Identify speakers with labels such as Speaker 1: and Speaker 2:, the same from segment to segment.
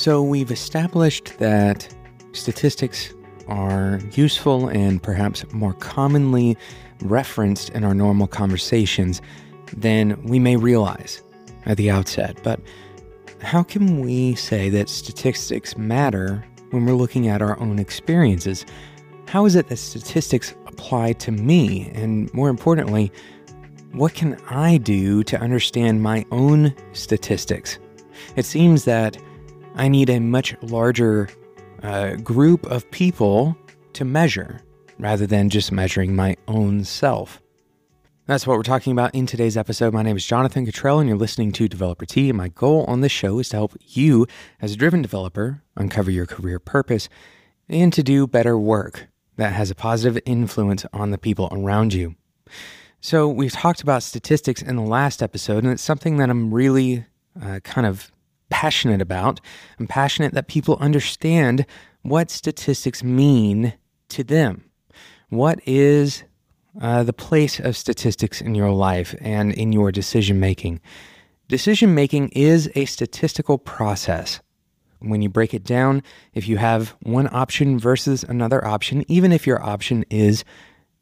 Speaker 1: So, we've established that statistics are useful and perhaps more commonly referenced in our normal conversations than we may realize at the outset. But how can we say that statistics matter when we're looking at our own experiences? How is it that statistics apply to me? And more importantly, what can I do to understand my own statistics? It seems that I need a much larger uh, group of people to measure rather than just measuring my own self. That's what we're talking about in today's episode. My name is Jonathan Cutrell, and you're listening to Developer. And my goal on this show is to help you, as a driven developer, uncover your career purpose and to do better work that has a positive influence on the people around you. So, we've talked about statistics in the last episode, and it's something that I'm really uh, kind of passionate about. I'm passionate that people understand what statistics mean to them. What is uh, the place of statistics in your life and in your decision making. Decision making is a statistical process. When you break it down, if you have one option versus another option, even if your option is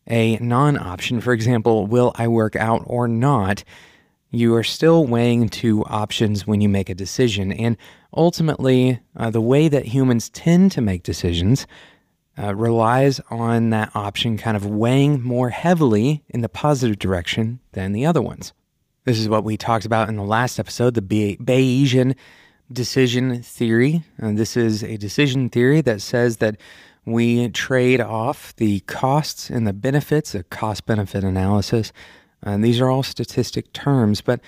Speaker 1: a non option, for example, will I work out or not, you are still weighing two options when you make a decision. And ultimately, uh, the way that humans tend to make decisions uh, relies on that option kind of weighing more heavily in the positive direction than the other ones. This is what we talked about in the last episode the Bayesian decision theory. And this is a decision theory that says that we trade off the costs and the benefits, a cost benefit analysis. And these are all statistic terms, but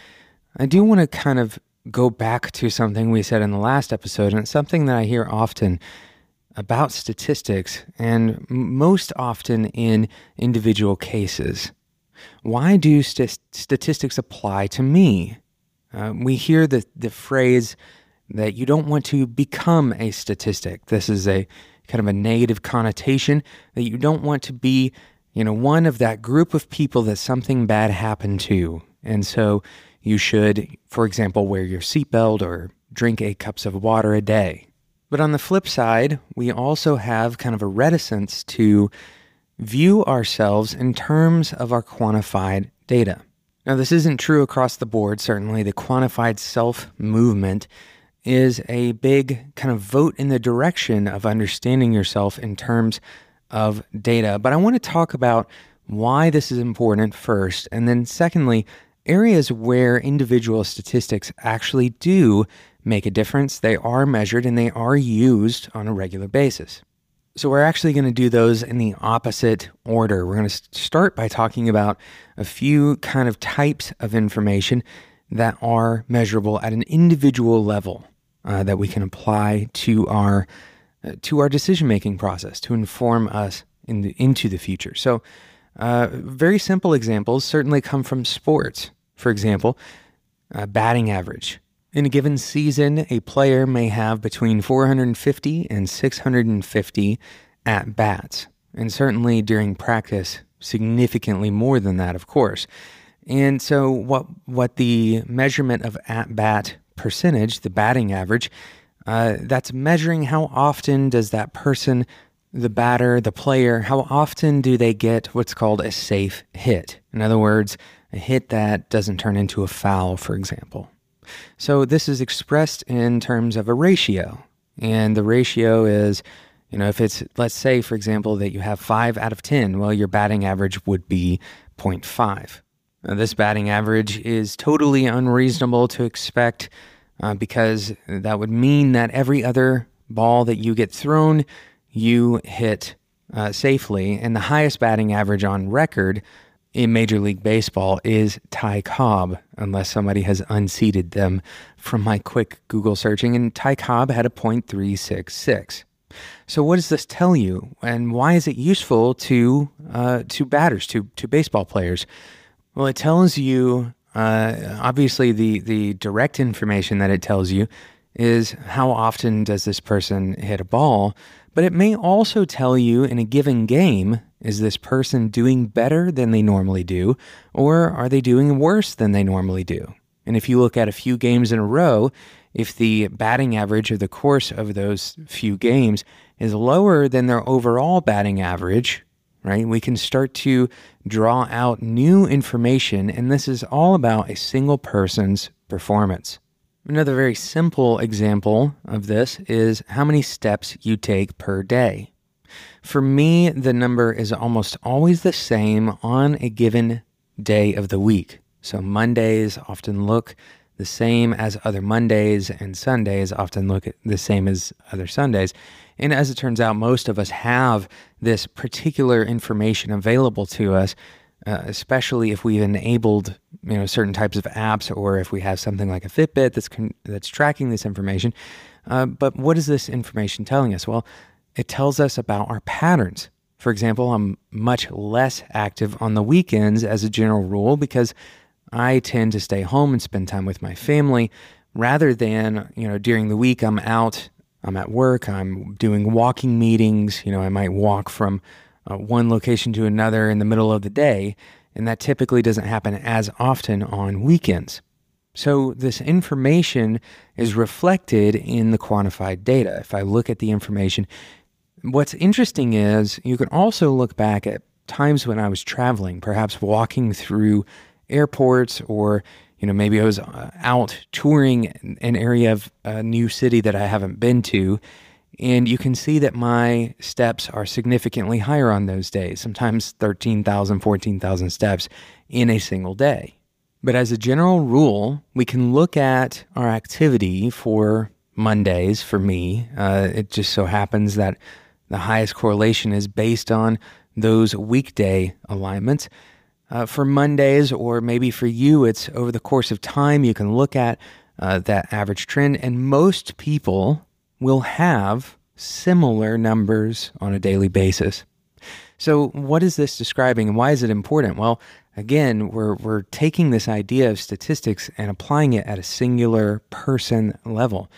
Speaker 1: I do want to kind of go back to something we said in the last episode, and it's something that I hear often about statistics and most often in individual cases. Why do st- statistics apply to me? Uh, we hear the, the phrase that you don't want to become a statistic. This is a kind of a negative connotation that you don't want to be, you know, one of that group of people that something bad happened to. And so you should, for example, wear your seatbelt or drink eight cups of water a day. But on the flip side, we also have kind of a reticence to view ourselves in terms of our quantified data. Now, this isn't true across the board. Certainly, the quantified self movement is a big kind of vote in the direction of understanding yourself in terms of data. But I want to talk about why this is important first. And then, secondly, areas where individual statistics actually do make a difference. They are measured and they are used on a regular basis. So, we're actually going to do those in the opposite order. We're going to start by talking about a few kind of types of information that are measurable at an individual level uh, that we can apply to our to our decision making process to inform us in the, into the future. So, uh, very simple examples certainly come from sports. For example, uh, batting average. In a given season, a player may have between 450 and 650 at bats, and certainly during practice, significantly more than that, of course. And so, what what the measurement of at bat percentage, the batting average, uh, that's measuring how often does that person, the batter, the player, how often do they get what's called a safe hit? In other words, a hit that doesn't turn into a foul, for example. So this is expressed in terms of a ratio. And the ratio is, you know, if it's, let's say, for example, that you have five out of 10, well, your batting average would be 0.5. Now, this batting average is totally unreasonable to expect uh, because that would mean that every other ball that you get thrown, you hit uh, safely. And the highest batting average on record in Major League Baseball is Ty Cobb, unless somebody has unseated them from my quick Google searching. And Ty Cobb had a .366. So what does this tell you, and why is it useful to uh, to batters, to to baseball players? Well, it tells you uh, obviously the the direct information that it tells you is how often does this person hit a ball, but it may also tell you in a given game is this person doing better than they normally do, or are they doing worse than they normally do? And if you look at a few games in a row, if the batting average of the course of those few games is lower than their overall batting average, right, we can start to draw out new information. And this is all about a single person's performance. Another very simple example of this is how many steps you take per day. For me, the number is almost always the same on a given day of the week. So Mondays often look the same as other Mondays, and Sundays often look the same as other Sundays. And as it turns out, most of us have this particular information available to us, uh, especially if we've enabled you know certain types of apps, or if we have something like a Fitbit that's con- that's tracking this information. Uh, but what is this information telling us? Well, it tells us about our patterns. For example, I'm much less active on the weekends as a general rule because I tend to stay home and spend time with my family rather than, you know, during the week I'm out, I'm at work, I'm doing walking meetings, you know, I might walk from uh, one location to another in the middle of the day, and that typically doesn't happen as often on weekends. So, this information is reflected in the quantified data. If I look at the information, what's interesting is you can also look back at times when I was traveling, perhaps walking through airports or you know maybe I was uh, out touring an area of a new city that I haven't been to and you can see that my steps are significantly higher on those days sometimes 13,000 14,000 steps in a single day. But as a general rule we can look at our activity for Mondays for me uh, it just so happens that the highest correlation is based on those weekday alignments uh, for Mondays, or maybe for you, it's over the course of time, you can look at uh, that average trend, and most people will have similar numbers on a daily basis. So, what is this describing and why is it important? Well, again, we're, we're taking this idea of statistics and applying it at a singular person level.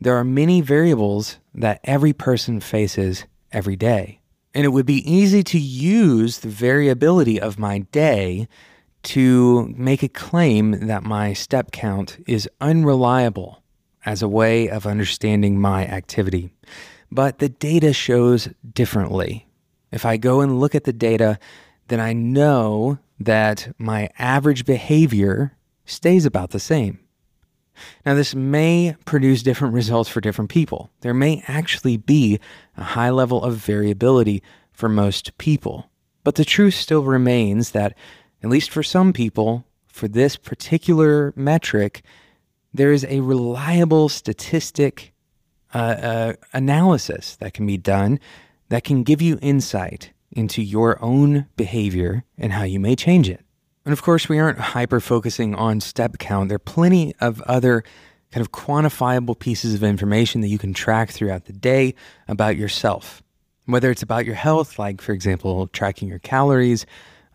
Speaker 1: There are many variables that every person faces every day. And it would be easy to use the variability of my day to make a claim that my step count is unreliable as a way of understanding my activity. But the data shows differently. If I go and look at the data, then I know that my average behavior stays about the same. Now, this may produce different results for different people. There may actually be a high level of variability for most people. But the truth still remains that, at least for some people, for this particular metric, there is a reliable statistic uh, uh, analysis that can be done that can give you insight into your own behavior and how you may change it. And of course, we aren't hyper focusing on step count. There are plenty of other kind of quantifiable pieces of information that you can track throughout the day about yourself. Whether it's about your health, like for example, tracking your calories,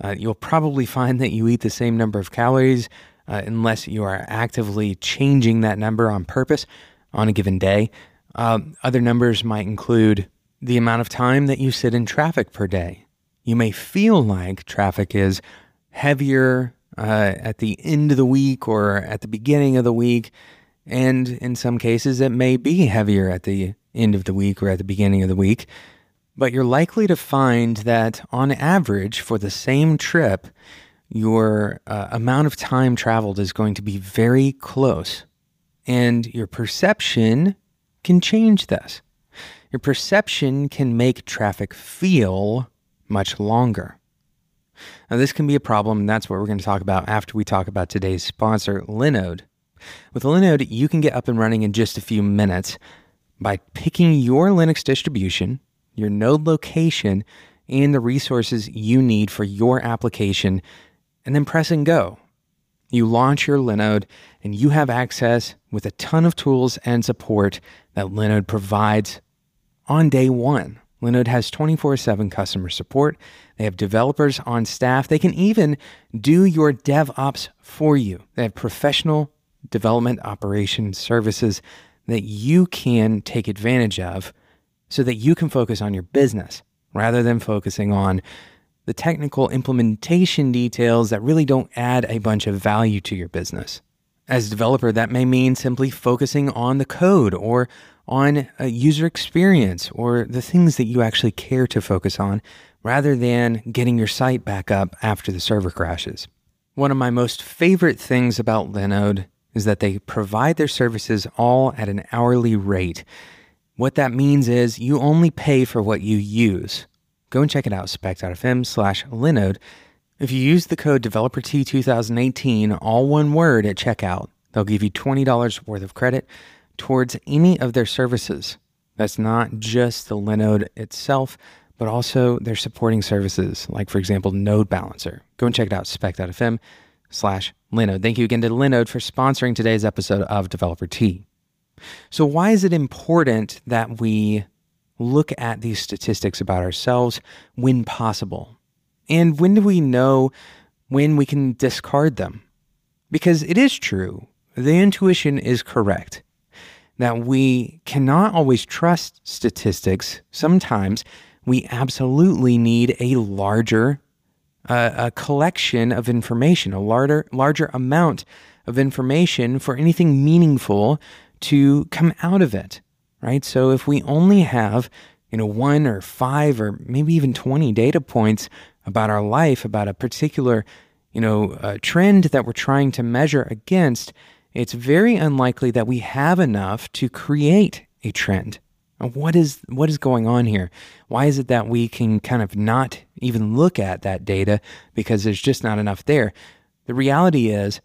Speaker 1: uh, you'll probably find that you eat the same number of calories uh, unless you are actively changing that number on purpose on a given day. Um, other numbers might include the amount of time that you sit in traffic per day. You may feel like traffic is heavier uh, at the end of the week or at the beginning of the week. And in some cases, it may be heavier at the end of the week or at the beginning of the week. But you're likely to find that on average, for the same trip, your uh, amount of time traveled is going to be very close. And your perception can change this. Your perception can make traffic feel much longer. Now, this can be a problem, and that's what we're going to talk about after we talk about today's sponsor, Linode. With Linode, you can get up and running in just a few minutes by picking your Linux distribution, your node location, and the resources you need for your application, and then press and go. You launch your Linode, and you have access with a ton of tools and support that Linode provides on day one. Linode has 24 7 customer support. They have developers on staff. They can even do your DevOps for you. They have professional development operations services that you can take advantage of so that you can focus on your business rather than focusing on the technical implementation details that really don't add a bunch of value to your business. As a developer, that may mean simply focusing on the code or on a user experience or the things that you actually care to focus on rather than getting your site back up after the server crashes. One of my most favorite things about Linode is that they provide their services all at an hourly rate. What that means is you only pay for what you use. Go and check it out, spec.fm slash Linode. If you use the code DeveloperTea2018, all one word at checkout, they'll give you $20 worth of credit towards any of their services. That's not just the Linode itself, but also their supporting services, like, for example, Node Balancer. Go and check it out, spec.fm slash Linode. Thank you again to Linode for sponsoring today's episode of Developer Tea. So, why is it important that we look at these statistics about ourselves when possible? And when do we know when we can discard them? Because it is true, the intuition is correct that we cannot always trust statistics. Sometimes we absolutely need a larger uh, a collection of information, a larger larger amount of information for anything meaningful to come out of it, right? So if we only have, you know, one or five or maybe even 20 data points about our life, about a particular, you know, uh, trend that we're trying to measure against, it's very unlikely that we have enough to create a trend. What is what is going on here? Why is it that we can kind of not even look at that data because there's just not enough there? The reality is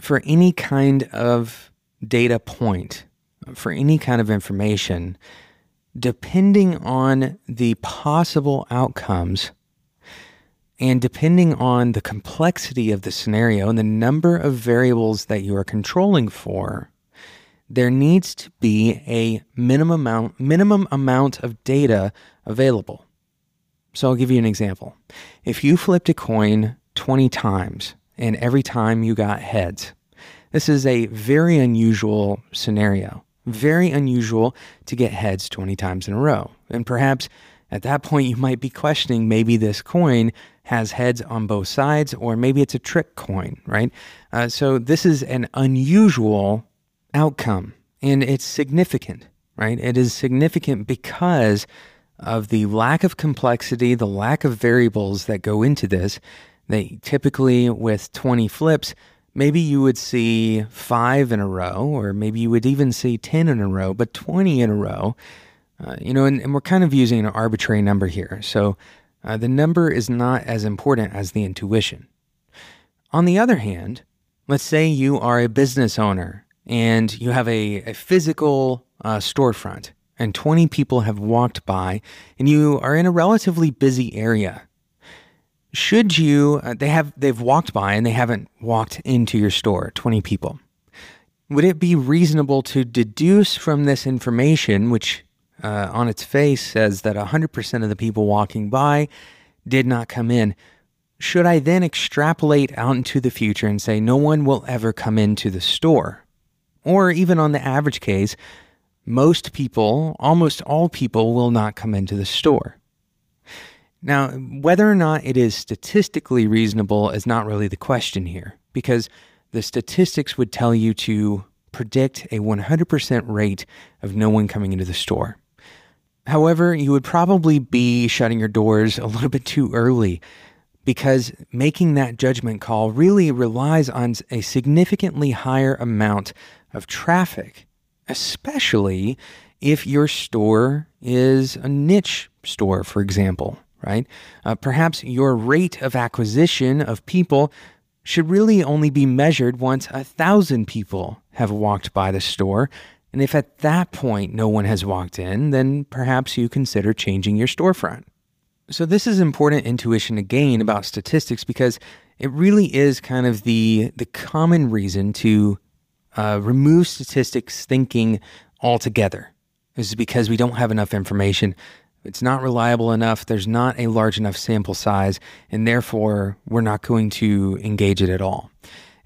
Speaker 1: for any kind of data point, for any kind of information, depending on the possible outcomes and depending on the complexity of the scenario and the number of variables that you are controlling for, there needs to be a minimum amount, minimum amount of data available. So I'll give you an example. If you flipped a coin 20 times and every time you got heads, this is a very unusual scenario. Very unusual to get heads 20 times in a row. And perhaps at that point, you might be questioning maybe this coin has heads on both sides, or maybe it's a trick coin, right? Uh, so this is an unusual outcome and it's significant, right? It is significant because of the lack of complexity, the lack of variables that go into this. They typically, with 20 flips, maybe you would see five in a row, or maybe you would even see 10 in a row, but 20 in a row, uh, you know, and, and, we're kind of using an arbitrary number here. So uh, the number is not as important as the intuition. On the other hand, let's say you are a business owner and you have a, a physical uh, storefront and 20 people have walked by and you are in a relatively busy area should you uh, they have they've walked by and they haven't walked into your store 20 people would it be reasonable to deduce from this information which uh, on its face says that 100% of the people walking by did not come in. Should i then extrapolate out into the future and say no one will ever come into the store? Or even on the average case most people almost all people will not come into the store. Now, whether or not it is statistically reasonable is not really the question here, because the statistics would tell you to predict a 100% rate of no one coming into the store. However, you would probably be shutting your doors a little bit too early because making that judgment call really relies on a significantly higher amount of traffic, especially if your store is a niche store, for example right? Uh, perhaps your rate of acquisition of people should really only be measured once a thousand people have walked by the store. And if at that point no one has walked in, then perhaps you consider changing your storefront. So, this is important intuition to gain about statistics because it really is kind of the, the common reason to uh, remove statistics thinking altogether. This is because we don't have enough information it's not reliable enough, there's not a large enough sample size, and therefore we're not going to engage it at all.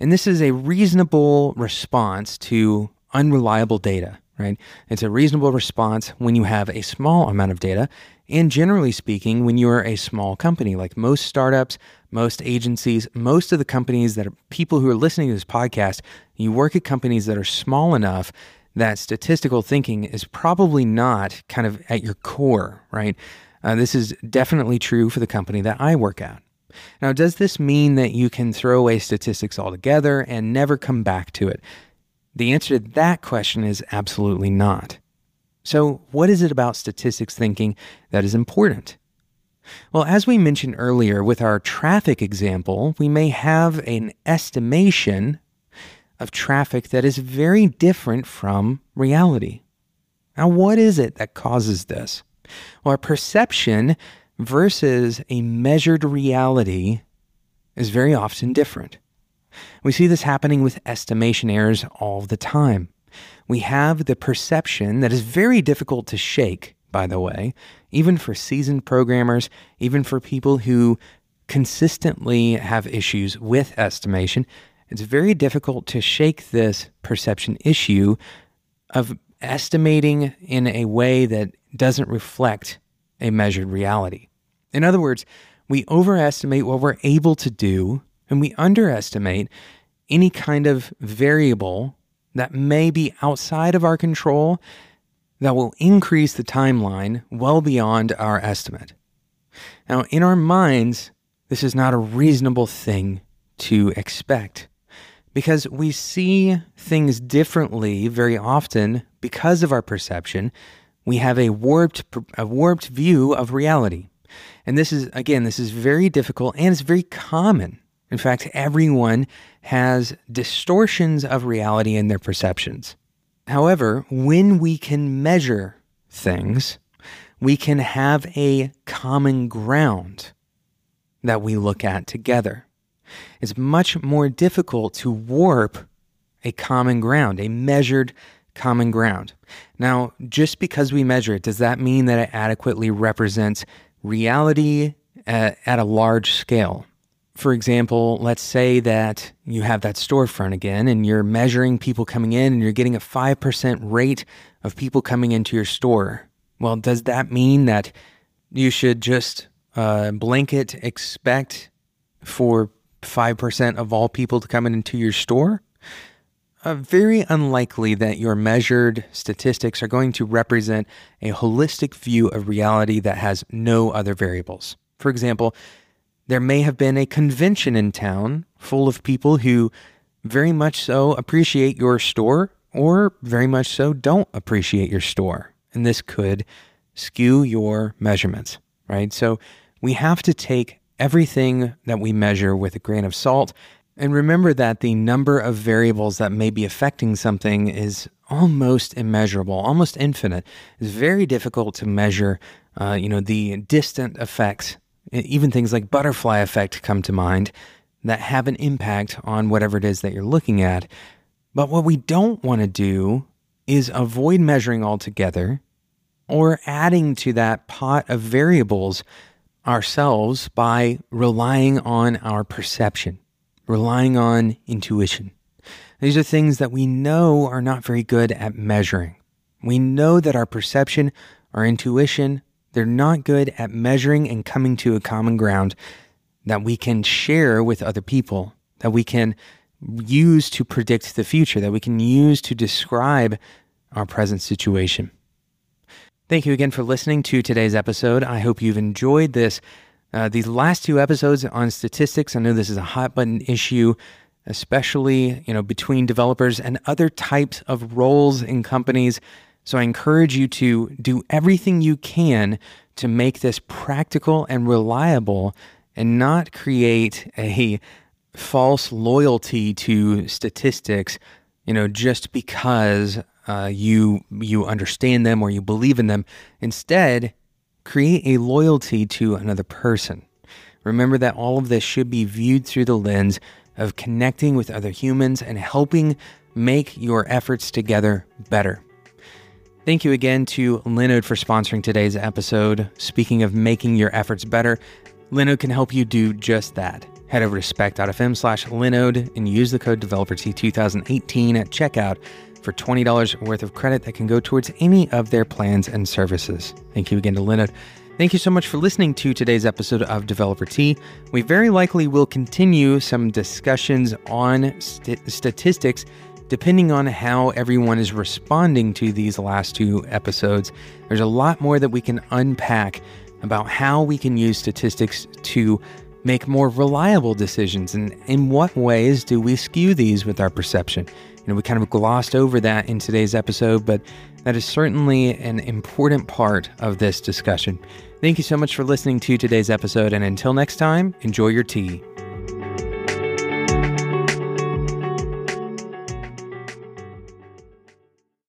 Speaker 1: And this is a reasonable response to unreliable data, right? It's a reasonable response when you have a small amount of data. And generally speaking, when you're a small company, like most startups, most agencies, most of the companies that are people who are listening to this podcast, you work at companies that are small enough that statistical thinking is probably not kind of at your core, right? Uh, this is definitely true for the company that I work at. Now, does this mean that you can throw away statistics altogether and never come back to it? The answer to that question is absolutely not. So, what is it about statistics thinking that is important? Well, as we mentioned earlier with our traffic example, we may have an estimation of traffic that is very different from reality. Now, what is it that causes this? Well, our perception versus a measured reality is very often different. We see this happening with estimation errors all the time. We have the perception that is very difficult to shake, by the way, even for seasoned programmers, even for people who consistently have issues with estimation. It's very difficult to shake this perception issue of estimating in a way that doesn't reflect a measured reality. In other words, we overestimate what we're able to do and we underestimate any kind of variable that may be outside of our control that will increase the timeline well beyond our estimate. Now, in our minds, this is not a reasonable thing to expect because we see things differently very often because of our perception. We have a warped, a warped view of reality. And this is, again, this is very difficult and it's very common. In fact, everyone has distortions of reality in their perceptions. However, when we can measure things, we can have a common ground that we look at together. It's much more difficult to warp a common ground, a measured common ground. Now, just because we measure it, does that mean that it adequately represents reality at, at a large scale? For example, let's say that you have that storefront again and you're measuring people coming in and you're getting a 5% rate of people coming into your store. Well, does that mean that you should just uh, blanket expect for 5% of all people to come into your store? Uh, very unlikely that your measured statistics are going to represent a holistic view of reality that has no other variables. For example, there may have been a convention in town full of people who very much so appreciate your store or very much so don't appreciate your store. And this could skew your measurements, right? So we have to take everything that we measure with a grain of salt and remember that the number of variables that may be affecting something is almost immeasurable, almost infinite. It's very difficult to measure, uh, you know, the distant effects even things like butterfly effect come to mind that have an impact on whatever it is that you're looking at. But what we don't want to do is avoid measuring altogether or adding to that pot of variables ourselves by relying on our perception, relying on intuition. These are things that we know are not very good at measuring. We know that our perception, our intuition, they're not good at measuring and coming to a common ground that we can share with other people, that we can use to predict the future, that we can use to describe our present situation. Thank you again for listening to today's episode. I hope you've enjoyed this. Uh, these last two episodes on statistics. I know this is a hot button issue, especially you know between developers and other types of roles in companies. So I encourage you to do everything you can to make this practical and reliable and not create a false loyalty to statistics, you know, just because uh, you you understand them or you believe in them. Instead, create a loyalty to another person. Remember that all of this should be viewed through the lens of connecting with other humans and helping make your efforts together better. Thank you again to Linode for sponsoring today's episode. Speaking of making your efforts better, Linode can help you do just that. Head over to spec.fm slash Linode and use the code DeveloperTea2018 at checkout for $20 worth of credit that can go towards any of their plans and services. Thank you again to Linode. Thank you so much for listening to today's episode of Developer Tea. We very likely will continue some discussions on st- statistics depending on how everyone is responding to these last two episodes. There's a lot more that we can unpack about how we can use statistics to make more reliable decisions and in what ways do we skew these with our perception. You know, we kind of glossed over that in today's episode, but that is certainly an important part of this discussion. Thank you so much for listening to today's episode, and until next time, enjoy your tea.